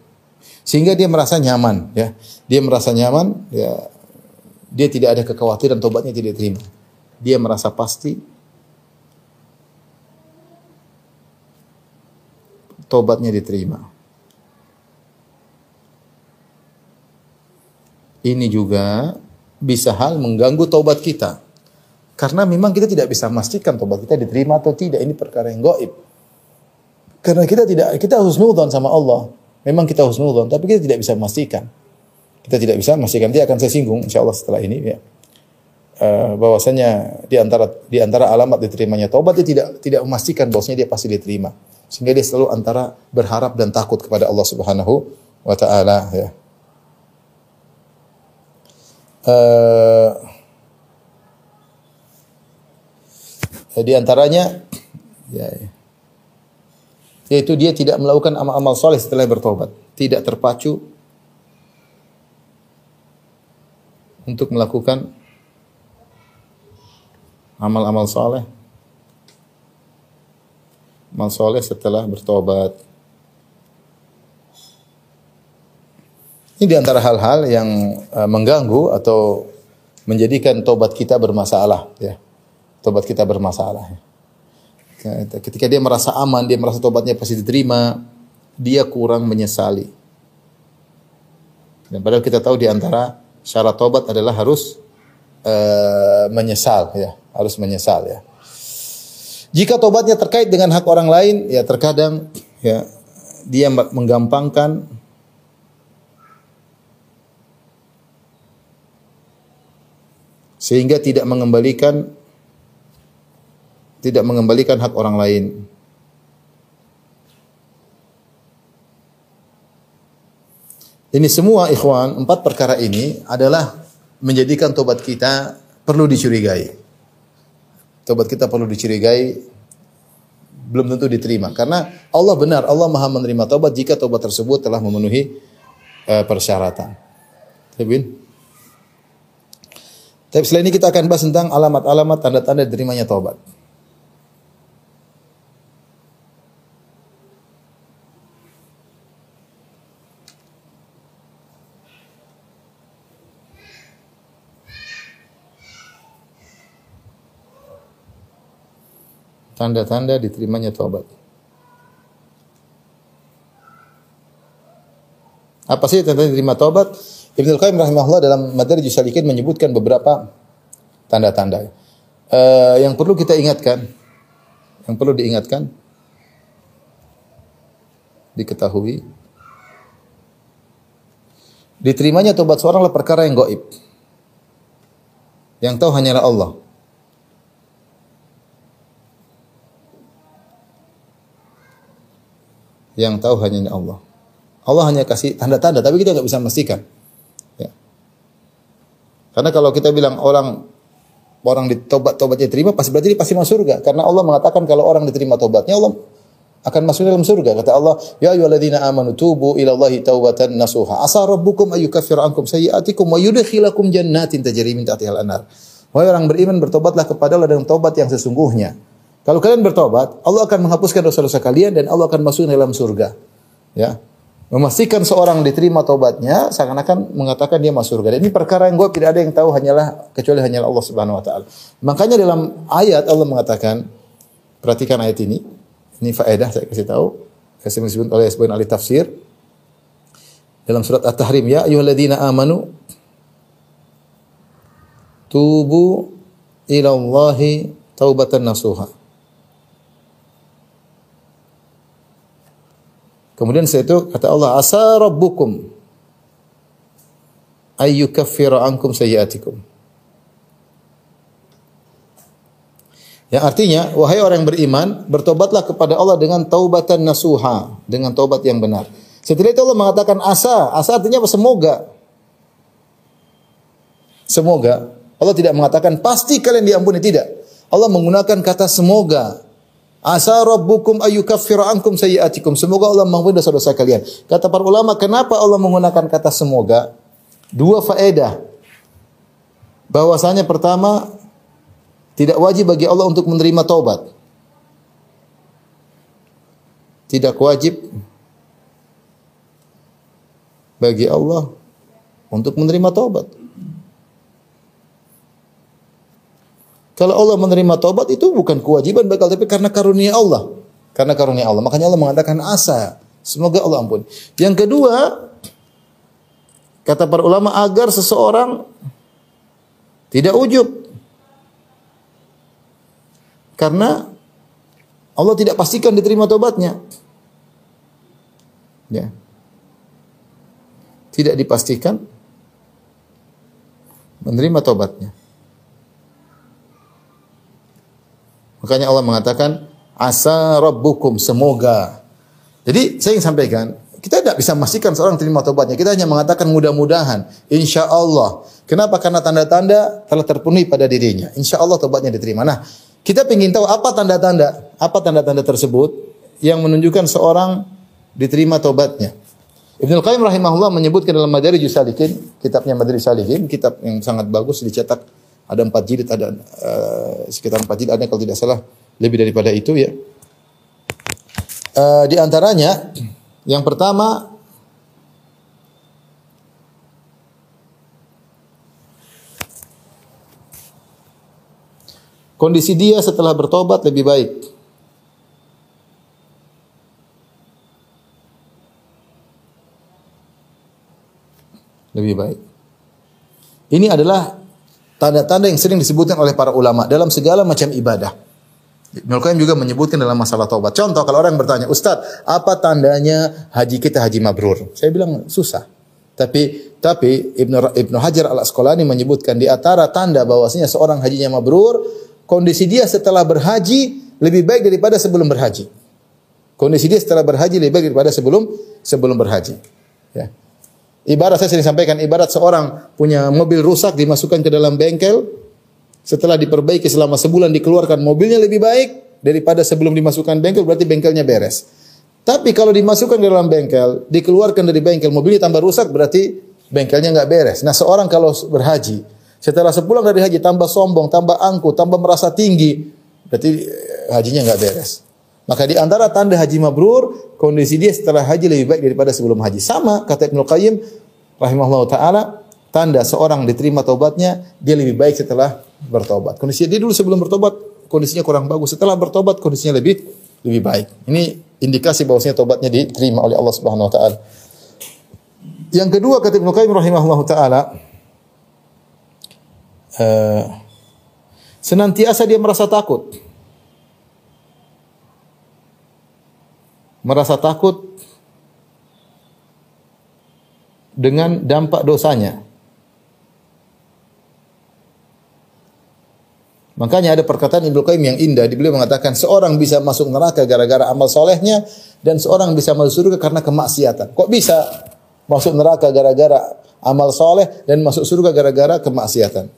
Sehingga dia merasa nyaman, ya. Dia merasa nyaman, ya. Dia tidak ada kekhawatiran tobatnya tidak diterima. Dia merasa pasti tobatnya diterima. Ini juga bisa hal mengganggu tobat kita. Karena memang kita tidak bisa memastikan tobat kita diterima atau tidak. Ini perkara yang goib. Karena kita tidak kita husnudzon sama Allah. Memang kita husnudzon, tapi kita tidak bisa memastikan. Kita tidak bisa memastikan. Dia akan saya singgung insya Allah setelah ini ya. Uh, bahwasanya di antara di antara alamat diterimanya taubat dia tidak tidak memastikan bahwasanya dia pasti diterima. Sehingga dia selalu antara berharap dan takut kepada Allah Subhanahu wa taala ya. Uh, di antaranya ya, ya, yaitu dia tidak melakukan amal-amal soleh setelah bertobat, tidak terpacu untuk melakukan amal-amal soleh amal soleh setelah bertobat. Ini di antara hal-hal yang uh, mengganggu atau menjadikan tobat kita bermasalah ya. Tobat kita bermasalah ya. Ketika dia merasa aman dia merasa tobatnya pasti diterima dia kurang menyesali. Dan padahal kita tahu di antara syarat tobat adalah harus uh, menyesal ya. Harus menyesal ya. Jika tobatnya terkait dengan hak orang lain, ya terkadang ya dia menggampangkan sehingga tidak mengembalikan tidak mengembalikan hak orang lain. Ini semua ikhwan, empat perkara ini adalah menjadikan tobat kita perlu dicurigai tobat kita perlu dicurigai belum tentu diterima karena Allah benar Allah Maha menerima tobat jika tobat tersebut telah memenuhi uh, persyaratan. Tapi tapi selain ini kita akan bahas tentang alamat-alamat tanda-tanda diterimanya tobat. Tanda-tanda diterimanya taubat. Apa sih tanda diterima taubat? Ibnu Qayyim rahimahullah dalam Madarijus Salikin menyebutkan beberapa tanda-tanda. Uh, yang perlu kita ingatkan, yang perlu diingatkan, diketahui, diterimanya tobat seorang adalah perkara yang goib. Yang tahu hanyalah Allah. Yang tahu hanya Allah. Allah hanya kasih tanda-tanda, tapi kita nggak bisa memastikan. Ya. Karena kalau kita bilang orang orang ditobat tobatnya terima, pasti berarti dia pasti masuk surga. Karena Allah mengatakan kalau orang diterima tobatnya, Allah akan masuk dalam surga. Kata Allah, Ya ayyuhalladzina amanu tubu ila Allahi taubatan nasuha. Asa rabbukum ayyukaffir ankum sayyi'atikum wa yudkhilakum jannatin tajri min tahtiha al-anhar. Wahai orang beriman, bertobatlah kepada Allah dengan tobat yang sesungguhnya kalau kalian bertobat, Allah akan menghapuskan dosa-dosa kalian dan Allah akan masuk dalam surga. Ya. Memastikan seorang diterima tobatnya seakan-akan mengatakan dia masuk surga. Dan ini perkara yang gue tidak ada yang tahu hanyalah kecuali hanyalah Allah Subhanahu wa taala. Makanya dalam ayat Allah mengatakan perhatikan ayat ini. Ini faedah saya kasih tahu. Kasih disebut oleh sebagian ahli tafsir. Dalam surat At-Tahrim, ya ayyuhalladzina amanu tubu ila taubatan nasuha. Kemudian setelah itu kata Allah, "Asa rabbukum ayyukaffira ankum sayyi'atikum." Yang artinya, wahai orang yang beriman, bertobatlah kepada Allah dengan taubatan nasuha, dengan taubat yang benar. Setelah itu Allah mengatakan asa, asa artinya apa? Semoga. Semoga. Allah tidak mengatakan pasti kalian diampuni, tidak. Allah menggunakan kata semoga. Asa rabbukum ayyukaffira ankum sayyi'atikum. Semoga Allah mengampuni dosa-dosa kalian. Kata para ulama, kenapa Allah menggunakan kata semoga? Dua faedah. Bahwasanya pertama, tidak wajib bagi Allah untuk menerima taubat. Tidak wajib bagi Allah untuk menerima taubat. Kalau Allah menerima taubat itu bukan kewajiban bakal tapi karena karunia Allah. Karena karunia Allah. Makanya Allah mengatakan asa. Semoga Allah ampun. Yang kedua, kata para ulama agar seseorang tidak ujub. Karena Allah tidak pastikan diterima tobatnya. Ya. Tidak dipastikan menerima tobatnya. Makanya Allah mengatakan asa rabbukum semoga. Jadi saya ingin sampaikan, kita tidak bisa memastikan seorang terima tobatnya. Kita hanya mengatakan mudah-mudahan, insya Allah. Kenapa? Karena tanda-tanda telah terpenuhi pada dirinya. Insya Allah tobatnya diterima. Nah, kita ingin tahu apa tanda-tanda, apa tanda-tanda tersebut yang menunjukkan seorang diterima tobatnya. Ibnu Qayyim rahimahullah menyebutkan dalam Madarijus Salikin, kitabnya Madarijus Salikin, kitab yang sangat bagus dicetak ada empat jilid, ada uh, sekitar empat jilid, ada kalau tidak salah lebih daripada itu ya. Uh, di antaranya yang pertama kondisi dia setelah bertobat lebih baik. Lebih baik. Ini adalah tanda-tanda yang sering disebutkan oleh para ulama dalam segala macam ibadah. Ibnu Qayyim juga menyebutkan dalam masalah taubat. Contoh kalau orang bertanya, "Ustaz, apa tandanya haji kita haji mabrur?" Saya bilang susah. Tapi tapi Ibnu Ibnu Hajar Al Asqalani menyebutkan di antara tanda bahwasanya seorang hajinya mabrur, kondisi dia setelah berhaji lebih baik daripada sebelum berhaji. Kondisi dia setelah berhaji lebih baik daripada sebelum sebelum berhaji. Ya. Ibarat saya sering sampaikan, ibarat seorang punya mobil rusak dimasukkan ke dalam bengkel, setelah diperbaiki selama sebulan dikeluarkan mobilnya lebih baik daripada sebelum dimasukkan bengkel, berarti bengkelnya beres. Tapi kalau dimasukkan ke dalam bengkel, dikeluarkan dari bengkel, mobilnya tambah rusak, berarti bengkelnya nggak beres. Nah seorang kalau berhaji, setelah sepulang dari haji tambah sombong, tambah angku, tambah merasa tinggi, berarti eh, hajinya nggak beres. Maka di antara tanda haji mabrur, kondisi dia setelah haji lebih baik daripada sebelum haji. Sama kata Ibnu Qayyim rahimahullah taala, tanda seorang diterima taubatnya, dia lebih baik setelah bertobat. Kondisi dia dulu sebelum bertobat kondisinya kurang bagus, setelah bertobat kondisinya lebih lebih baik. Ini indikasi bahwasanya tobatnya diterima oleh Allah Subhanahu wa taala. Yang kedua kata Ibnu Qayyim rahimahullah taala, uh, senantiasa dia merasa takut merasa takut dengan dampak dosanya. Makanya ada perkataan Ibnu Qayyim yang indah, beliau mengatakan seorang bisa masuk neraka gara-gara amal solehnya dan seorang bisa masuk surga karena kemaksiatan. Kok bisa masuk neraka gara-gara amal soleh dan masuk surga gara-gara kemaksiatan?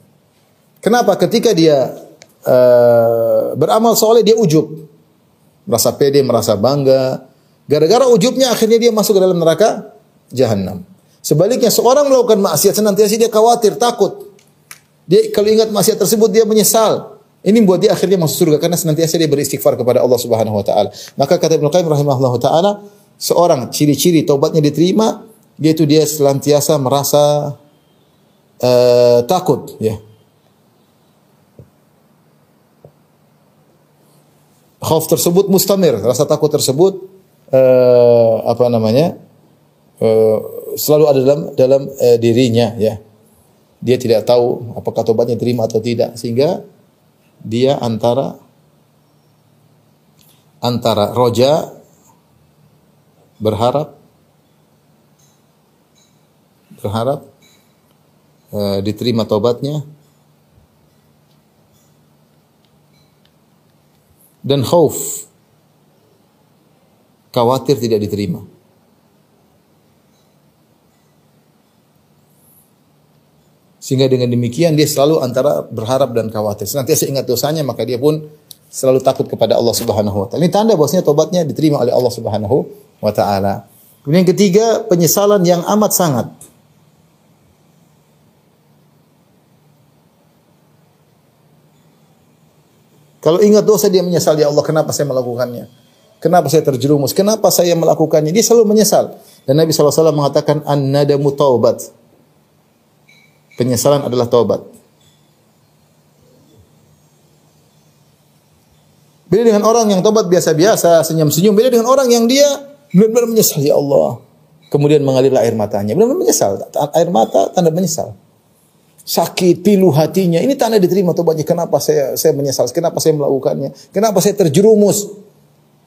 Kenapa? Ketika dia uh, beramal soleh dia ujub, merasa pede, merasa bangga, Gara-gara ujubnya akhirnya dia masuk ke dalam neraka jahanam. Sebaliknya seorang melakukan maksiat senantiasa dia khawatir, takut. Dia kalau ingat maksiat tersebut dia menyesal. Ini buat dia akhirnya masuk surga karena senantiasa dia beristighfar kepada Allah Subhanahu wa taala. Maka kata Ibnu Qayyim rahimahullah taala, seorang ciri-ciri taubatnya diterima, yaitu dia senantiasa merasa uh, takut, ya. Khauf tersebut mustamir, rasa takut tersebut uh, apa namanya uh, selalu ada dalam dalam uh, dirinya ya. Dia tidak tahu apakah tobatnya terima atau tidak sehingga dia antara antara roja berharap berharap uh, diterima tobatnya dan khauf khawatir tidak diterima. Sehingga dengan demikian dia selalu antara berharap dan khawatir. Senantiasa ingat dosanya maka dia pun selalu takut kepada Allah Subhanahu wa taala. Ini tanda bahwasanya tobatnya diterima oleh Allah Subhanahu wa taala. Kemudian yang ketiga, penyesalan yang amat sangat. Kalau ingat dosa dia menyesal ya Allah kenapa saya melakukannya? Kenapa saya terjerumus? Kenapa saya melakukannya? Dia selalu menyesal. Dan Nabi SAW mengatakan, An-nadamu taubat. Penyesalan adalah taubat. Beda dengan orang yang taubat biasa-biasa, senyum-senyum. Beda dengan orang yang dia benar-benar menyesal. Ya Allah. Kemudian mengalirlah air matanya. Benar-benar menyesal. Air mata tanda menyesal. Sakit, pilu hatinya. Ini tanda diterima taubatnya. Kenapa saya saya menyesal? Kenapa saya melakukannya? Kenapa saya terjerumus?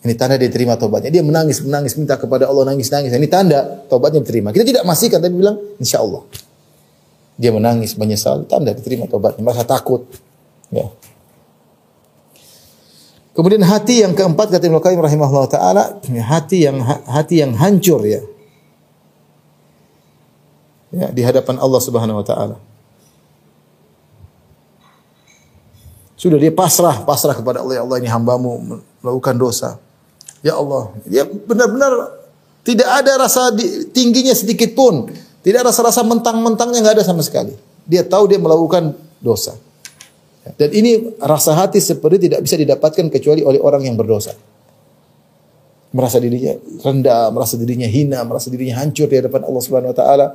Ini tanda dia terima tobatnya. Dia menangis, menangis, minta kepada Allah, nangis, nangis. Ini tanda tobatnya diterima. Kita tidak masihkan, tapi bilang, insya Allah. dia menangis, menyesal, tanda diterima tobatnya, merasa takut. Ya. Kemudian hati yang keempat kata Ibnu Qayyim rahimahullah taala, ya, hati yang hati yang hancur ya. Ya, di hadapan Allah Subhanahu wa taala. Sudah dia pasrah, pasrah kepada Allah, ya Allah ini hambamu melakukan dosa. Ya Allah, dia benar-benar tidak ada rasa di, tingginya sedikit pun. Tidak ada rasa-rasa mentang-mentangnya nggak ada sama sekali. Dia tahu dia melakukan dosa. Dan ini rasa hati seperti tidak bisa didapatkan kecuali oleh orang yang berdosa. Merasa dirinya rendah, merasa dirinya hina, merasa dirinya hancur di hadapan Allah Subhanahu wa taala.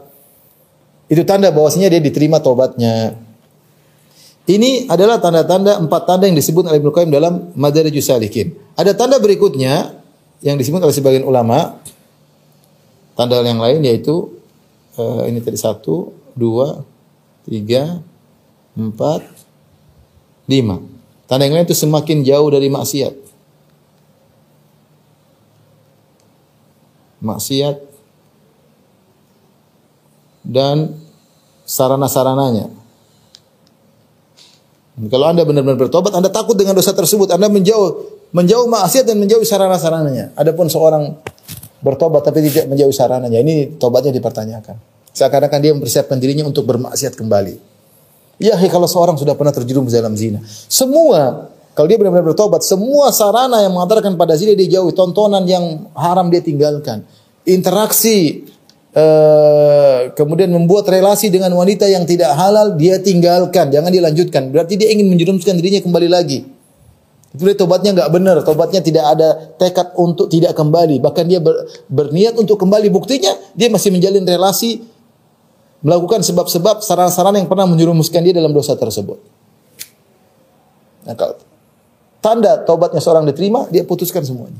Itu tanda bahwasanya dia diterima tobatnya. Ini adalah tanda-tanda empat tanda yang disebut oleh Ibnu Qayyim dalam Madarijus Salikin. Ada tanda berikutnya yang disebut oleh sebagian ulama Tanda yang lain yaitu uh, ini tadi satu, dua, tiga, empat, lima. Tanda yang lain itu semakin jauh dari maksiat. Maksiat dan sarana-sarananya. Kalau Anda benar-benar bertobat, Anda takut dengan dosa tersebut, Anda menjauh menjauh maksiat dan menjauh sarana-sarananya. Adapun seorang bertobat tapi tidak menjauhi sarananya. Ini tobatnya dipertanyakan. Seakan-akan dia mempersiapkan dirinya untuk bermaksiat kembali. Ya, kalau seorang sudah pernah terjerumus dalam zina, semua kalau dia benar-benar bertobat, semua sarana yang mengantarkan pada zina dia jauhi, tontonan yang haram dia tinggalkan, interaksi, uh, kemudian membuat relasi dengan wanita yang tidak halal dia tinggalkan, jangan dilanjutkan. Berarti dia ingin menjerumuskan dirinya kembali lagi. Itu dia tobatnya nggak benar, tobatnya tidak ada tekad untuk tidak kembali, bahkan dia ber, berniat untuk kembali. Buktinya dia masih menjalin relasi, melakukan sebab-sebab saran-saran yang pernah menjerumuskan dia dalam dosa tersebut. Nah, kalau tanda tobatnya seorang diterima, dia putuskan semuanya.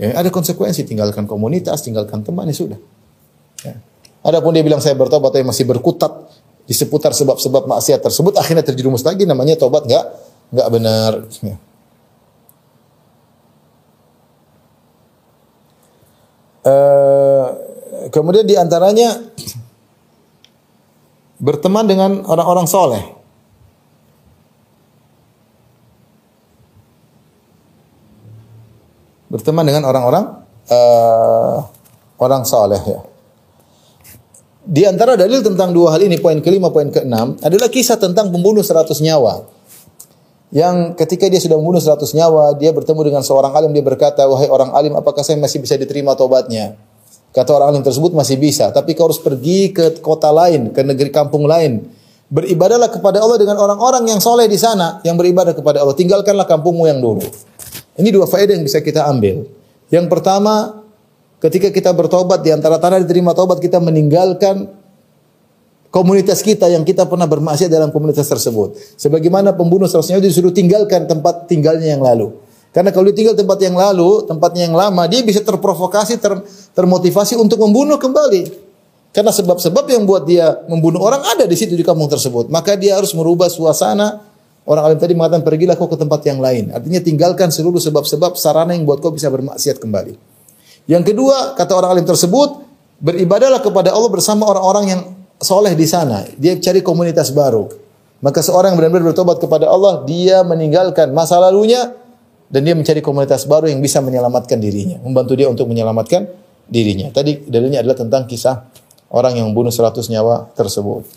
Ya, ada konsekuensi, tinggalkan komunitas, tinggalkan teman, ya sudah. Ya. Adapun dia bilang saya bertobat tapi masih berkutat di seputar sebab-sebab maksiat tersebut, akhirnya terjerumus lagi, namanya tobat nggak nggak benar. Uh, kemudian di antaranya berteman dengan orang-orang soleh. Berteman dengan orang-orang uh, orang soleh ya. Di antara dalil tentang dua hal ini, poin kelima, poin keenam, adalah kisah tentang pembunuh seratus nyawa yang ketika dia sudah membunuh 100 nyawa, dia bertemu dengan seorang alim, dia berkata, "Wahai orang alim, apakah saya masih bisa diterima tobatnya?" Kata orang alim tersebut, "Masih bisa, tapi kau harus pergi ke kota lain, ke negeri kampung lain. Beribadahlah kepada Allah dengan orang-orang yang soleh di sana, yang beribadah kepada Allah. Tinggalkanlah kampungmu yang dulu." Ini dua faedah yang bisa kita ambil. Yang pertama, ketika kita bertobat di antara tanah diterima tobat, kita meninggalkan komunitas kita yang kita pernah bermaksiat dalam komunitas tersebut. Sebagaimana pembunuh seharusnya disuruh tinggalkan tempat tinggalnya yang lalu. Karena kalau dia tinggal tempat yang lalu, tempatnya yang lama, dia bisa terprovokasi, ter, termotivasi untuk membunuh kembali. Karena sebab-sebab yang buat dia membunuh orang ada di situ di kampung tersebut. Maka dia harus merubah suasana. Orang alim tadi mengatakan pergilah kau ke tempat yang lain. Artinya tinggalkan seluruh sebab-sebab sarana yang buat kau bisa bermaksiat kembali. Yang kedua, kata orang alim tersebut, beribadahlah kepada Allah bersama orang-orang yang soleh di sana, dia cari komunitas baru. Maka seorang benar-benar bertobat kepada Allah, dia meninggalkan masa lalunya dan dia mencari komunitas baru yang bisa menyelamatkan dirinya, membantu dia untuk menyelamatkan dirinya. Tadi dalilnya adalah tentang kisah orang yang membunuh 100 nyawa tersebut.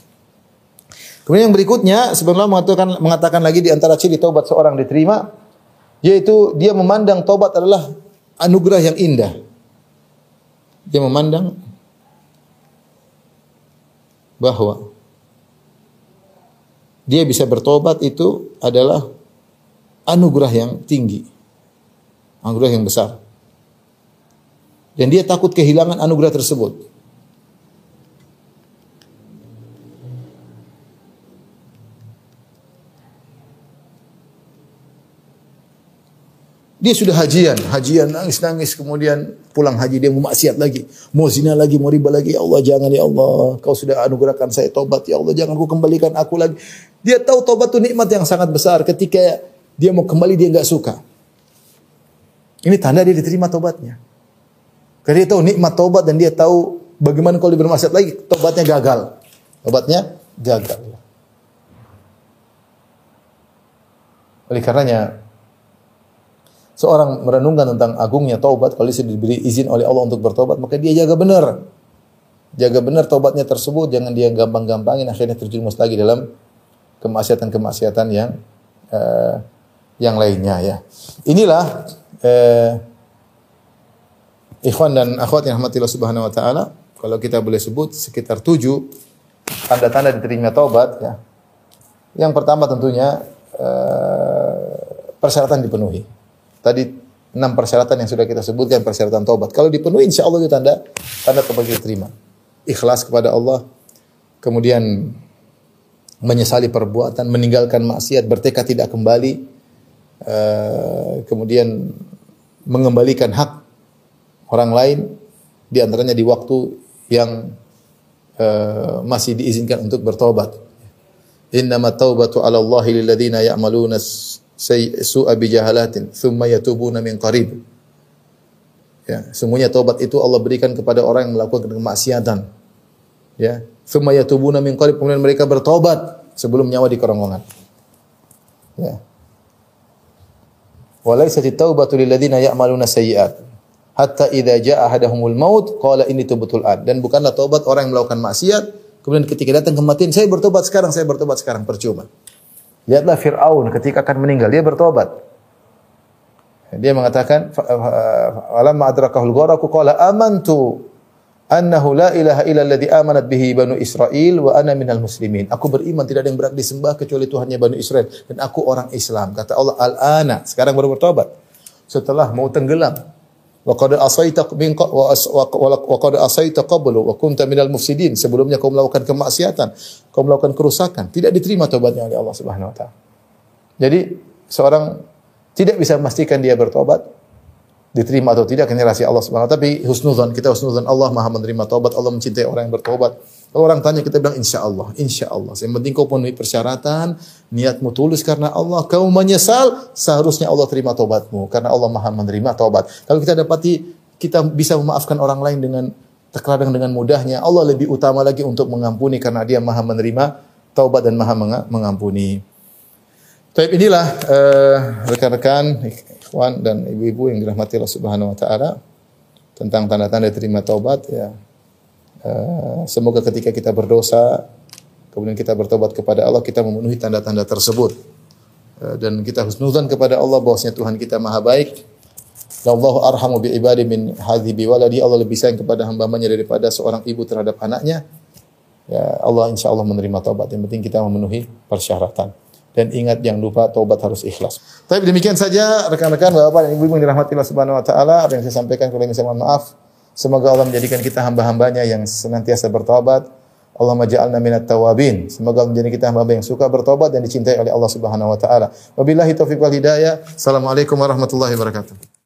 Kemudian yang berikutnya sebenarnya mengatakan mengatakan lagi di antara ciri tobat seorang diterima yaitu dia memandang tobat adalah anugerah yang indah. Dia memandang bahwa dia bisa bertobat itu adalah anugerah yang tinggi. Anugerah yang besar. Dan dia takut kehilangan anugerah tersebut. Dia sudah hajian, hajian nangis-nangis kemudian pulang haji dia mau maksiat lagi, mau zina lagi, mau riba lagi. Ya Allah jangan ya Allah, kau sudah anugerahkan saya tobat ya Allah, jangan kau kembalikan aku lagi. Dia tahu tobat itu nikmat yang sangat besar. Ketika dia mau kembali dia nggak suka. Ini tanda dia diterima tobatnya. Karena dia tahu nikmat tobat dan dia tahu bagaimana kalau bermaksiat lagi tobatnya gagal. Tobatnya gagal. Oleh karenanya seorang merenungkan tentang agungnya taubat kalau dia diberi izin oleh Allah untuk bertobat maka dia jaga benar. Jaga benar taubatnya tersebut jangan dia gampang-gampangin akhirnya terjerumus lagi dalam kemaksiatan-kemaksiatan yang uh, yang lainnya ya. Inilah uh, ikhwan dan akhwat yang rahmatillah subhanahu wa taala kalau kita boleh sebut sekitar tujuh tanda-tanda diterima taubat ya. Yang pertama tentunya uh, persyaratan dipenuhi. Tadi enam persyaratan yang sudah kita sebutkan persyaratan taubat. Kalau dipenuhi insya Allah itu tanda tanda taubat diterima ikhlas kepada Allah, kemudian menyesali perbuatan, meninggalkan maksiat, bertekad tidak kembali, uh, kemudian mengembalikan hak orang lain, di antaranya di waktu yang uh, masih diizinkan untuk bertobat. Innama taubatu ala Allah lilladzina ya'maluna su'a bijahalatin thumma yatubuna min qarib. Ya, semuanya taubat itu Allah berikan kepada orang yang melakukan kemaksiatan. Ya, thumma yatubuna min qarib kemudian mereka bertobat sebelum nyawa di kerongkongan. Ya. Walaysat at-taubatu lil ladzina ya'maluna sayyi'at hatta idza jaa ahadahumul maut qala inni tubtul ad dan bukanlah taubat orang yang melakukan maksiat kemudian ketika datang kematian saya bertobat sekarang saya bertobat sekarang percuma. Lihatlah Firaun ketika akan meninggal dia bertobat. Dia mengatakan alamma adrakahul gharaqu qala amantu annahu la ilaha illa amanat bihi banu Israel wa ana minal muslimin. Aku beriman tidak ada yang berhak disembah kecuali Tuhannya Banu Israel dan aku orang Islam. Kata Allah al-ana, sekarang baru bertobat. Setelah mau tenggelam. Wa qad asaita min wa qad asaita qablu wa kunta minal mufsidin. Sebelumnya kau melakukan kemaksiatan, kau melakukan kerusakan, tidak diterima tobatnya oleh Allah Subhanahu wa taala. Jadi seorang tidak bisa memastikan dia bertobat, diterima atau tidak rahasia Allah Subhanahu tapi husnuzan kita husnuzan Allah Maha menerima taubat, Allah mencintai orang yang bertobat. Kalau orang tanya kita bilang insya Allah, insya Allah. Yang penting kau penuhi persyaratan, niatmu tulus karena Allah, kau menyesal, seharusnya Allah terima taubatmu karena Allah Maha menerima taubat. Kalau kita dapati kita bisa memaafkan orang lain dengan terkadang dengan mudahnya, Allah lebih utama lagi untuk mengampuni karena Dia Maha menerima taubat dan Maha mengampuni. Tapi inilah uh, rekan-rekan, ikhwan dan ibu-ibu yang dirahmati Allah Subhanahu wa taala tentang tanda-tanda terima taubat ya. Uh, semoga ketika kita berdosa kemudian kita bertobat kepada Allah kita memenuhi tanda-tanda tersebut. Uh, dan kita husnuzan kepada Allah bahwasanya Tuhan kita Maha baik. Allahu arhamu bi ibadi min hadhi bi waladi. Allah lebih sayang kepada hamba-hambanya daripada seorang ibu terhadap anaknya. Ya, Allah insya Allah menerima taubat. Yang penting kita memenuhi persyaratan dan ingat yang lupa taubat harus ikhlas. Tapi demikian saja rekan-rekan Bapak dan Ibu yang dirahmati Allah Subhanahu wa taala, apa yang saya sampaikan kalau saya mohon maaf. Semoga Allah menjadikan kita hamba-hambanya yang senantiasa bertobat. Allah maja'alna minat tawabin. Semoga Allah menjadikan kita hamba yang suka bertobat dan dicintai oleh Allah Subhanahu wa taala. Wabillahi taufiq wal hidayah. Assalamualaikum warahmatullahi wabarakatuh.